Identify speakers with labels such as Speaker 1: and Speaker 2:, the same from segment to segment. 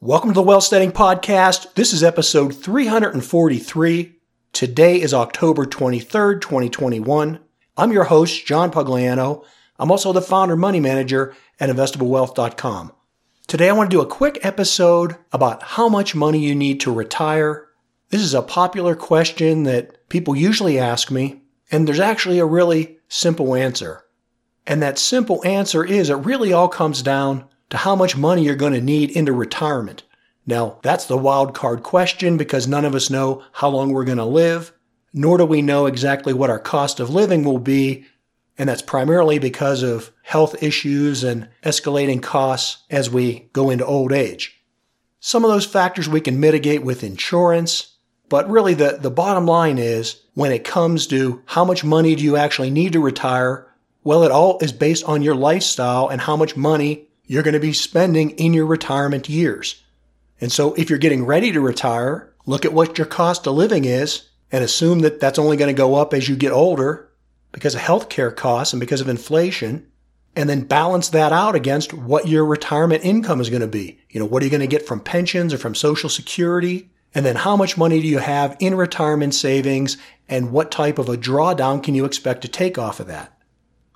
Speaker 1: Welcome to the Wealth Setting Podcast. This is episode 343. Today is October 23rd, 2021. I'm your host, John Pugliano. I'm also the founder money manager at investablewealth.com. Today I want to do a quick episode about how much money you need to retire. This is a popular question that people usually ask me, and there's actually a really simple answer. And that simple answer is it really all comes down to how much money you're going to need into retirement. Now, that's the wild card question because none of us know how long we're going to live, nor do we know exactly what our cost of living will be. And that's primarily because of health issues and escalating costs as we go into old age. Some of those factors we can mitigate with insurance, but really the, the bottom line is when it comes to how much money do you actually need to retire, well, it all is based on your lifestyle and how much money you're going to be spending in your retirement years. And so if you're getting ready to retire, look at what your cost of living is and assume that that's only going to go up as you get older because of healthcare costs and because of inflation. And then balance that out against what your retirement income is going to be. You know, what are you going to get from pensions or from social security? And then how much money do you have in retirement savings and what type of a drawdown can you expect to take off of that?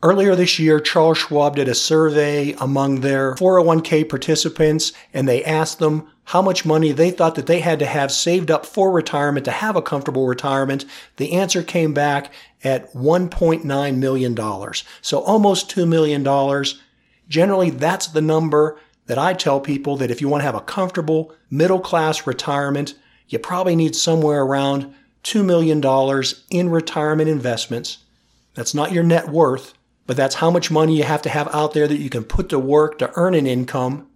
Speaker 1: Earlier this year, Charles Schwab did a survey among their 401k participants and they asked them how much money they thought that they had to have saved up for retirement to have a comfortable retirement. The answer came back at $1.9 million. So almost $2 million. Generally, that's the number that I tell people that if you want to have a comfortable middle class retirement, you probably need somewhere around $2 million in retirement investments. That's not your net worth but that's how much money you have to have out there that you can put to work to earn an income.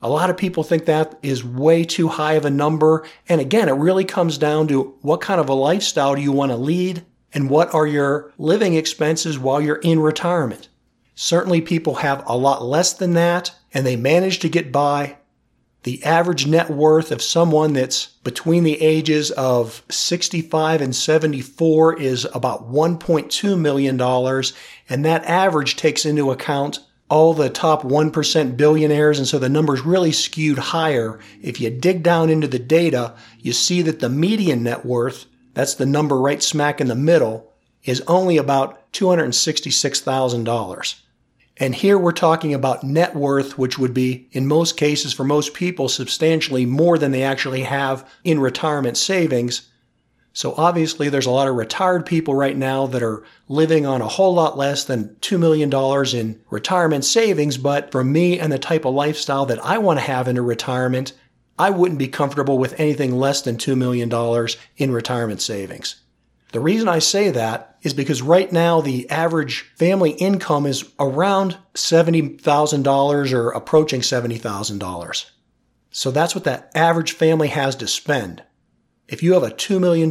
Speaker 1: A lot of people think that is way too high of a number. And again, it really comes down to what kind of a lifestyle do you want to lead and what are your living expenses while you're in retirement. Certainly people have a lot less than that and they manage to get by the average net worth of someone that's between the ages of 65 and 74 is about $1.2 million. And that average takes into account all the top 1% billionaires. And so the number's really skewed higher. If you dig down into the data, you see that the median net worth, that's the number right smack in the middle, is only about $266,000. And here we're talking about net worth, which would be, in most cases, for most people, substantially more than they actually have in retirement savings. So obviously, there's a lot of retired people right now that are living on a whole lot less than $2 million in retirement savings. But for me and the type of lifestyle that I want to have into retirement, I wouldn't be comfortable with anything less than $2 million in retirement savings. The reason I say that is because right now the average family income is around $70,000 or approaching $70,000. So that's what that average family has to spend. If you have a $2 million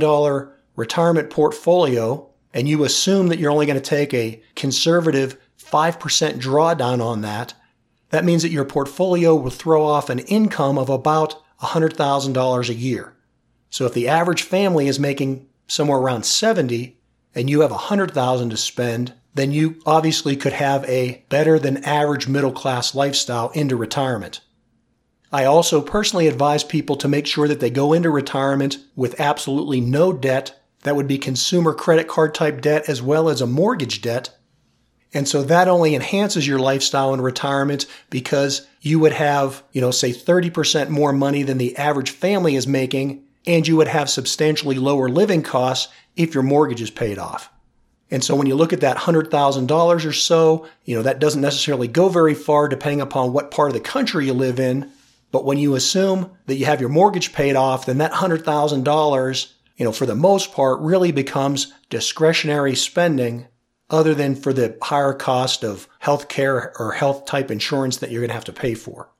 Speaker 1: retirement portfolio and you assume that you're only going to take a conservative 5% drawdown on that, that means that your portfolio will throw off an income of about $100,000 a year. So if the average family is making somewhere around 70 and you have 100,000 to spend, then you obviously could have a better than average middle class lifestyle into retirement. I also personally advise people to make sure that they go into retirement with absolutely no debt. That would be consumer credit card type debt as well as a mortgage debt. And so that only enhances your lifestyle in retirement because you would have, you know, say 30% more money than the average family is making and you would have substantially lower living costs if your mortgage is paid off. And so when you look at that $100,000 or so, you know, that doesn't necessarily go very far depending upon what part of the country you live in. But when you assume that you have your mortgage paid off, then that $100,000, you know, for the most part really becomes discretionary spending other than for the higher cost of health care or health type insurance that you're going to have to pay for.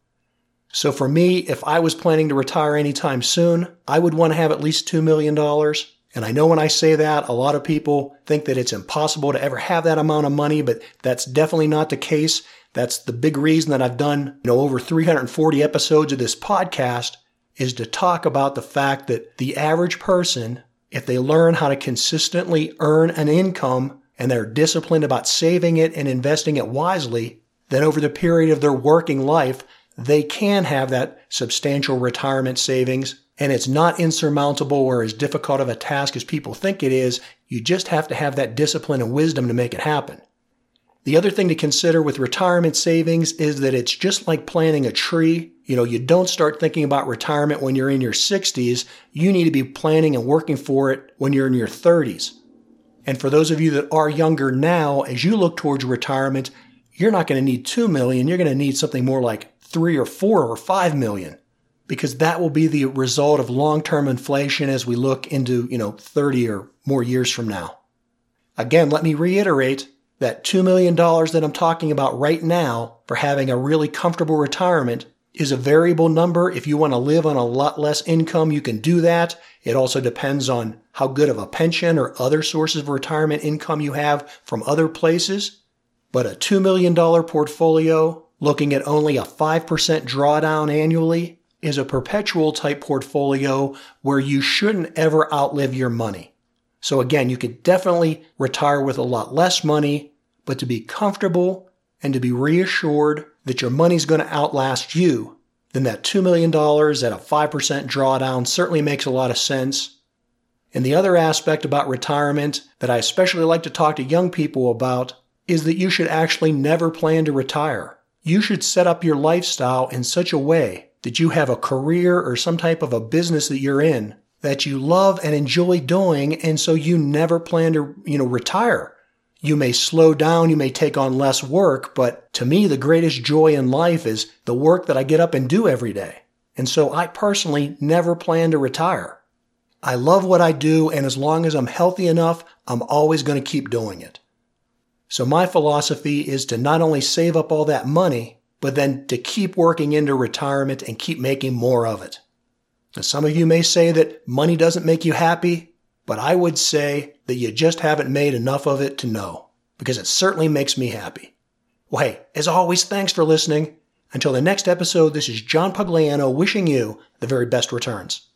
Speaker 1: So for me, if I was planning to retire anytime soon, I would want to have at least $2 million. And I know when I say that, a lot of people think that it's impossible to ever have that amount of money, but that's definitely not the case. That's the big reason that I've done, you know, over 340 episodes of this podcast is to talk about the fact that the average person, if they learn how to consistently earn an income and they're disciplined about saving it and investing it wisely, then over the period of their working life, they can have that substantial retirement savings and it's not insurmountable or as difficult of a task as people think it is. You just have to have that discipline and wisdom to make it happen. The other thing to consider with retirement savings is that it's just like planting a tree. You know, you don't start thinking about retirement when you're in your 60s. You need to be planning and working for it when you're in your 30s. And for those of you that are younger now, as you look towards retirement, you're not going to need 2 million. You're going to need something more like 3 or 4 or 5 million because that will be the result of long-term inflation as we look into, you know, 30 or more years from now. Again, let me reiterate that $2 million that I'm talking about right now for having a really comfortable retirement is a variable number. If you want to live on a lot less income, you can do that. It also depends on how good of a pension or other sources of retirement income you have from other places. But a $2 million portfolio looking at only a 5% drawdown annually is a perpetual type portfolio where you shouldn't ever outlive your money. So again, you could definitely retire with a lot less money but to be comfortable and to be reassured that your money's going to outlast you, then that $2 million at a 5% drawdown certainly makes a lot of sense. And the other aspect about retirement that I especially like to talk to young people about is that you should actually never plan to retire. You should set up your lifestyle in such a way that you have a career or some type of a business that you're in that you love and enjoy doing and so you never plan to, you know, retire. You may slow down, you may take on less work, but to me, the greatest joy in life is the work that I get up and do every day. And so I personally never plan to retire. I love what I do, and as long as I'm healthy enough, I'm always going to keep doing it. So my philosophy is to not only save up all that money, but then to keep working into retirement and keep making more of it. Now, some of you may say that money doesn't make you happy but I would say that you just haven't made enough of it to know, because it certainly makes me happy. Well, hey, as always, thanks for listening. Until the next episode, this is John Pugliano wishing you the very best returns.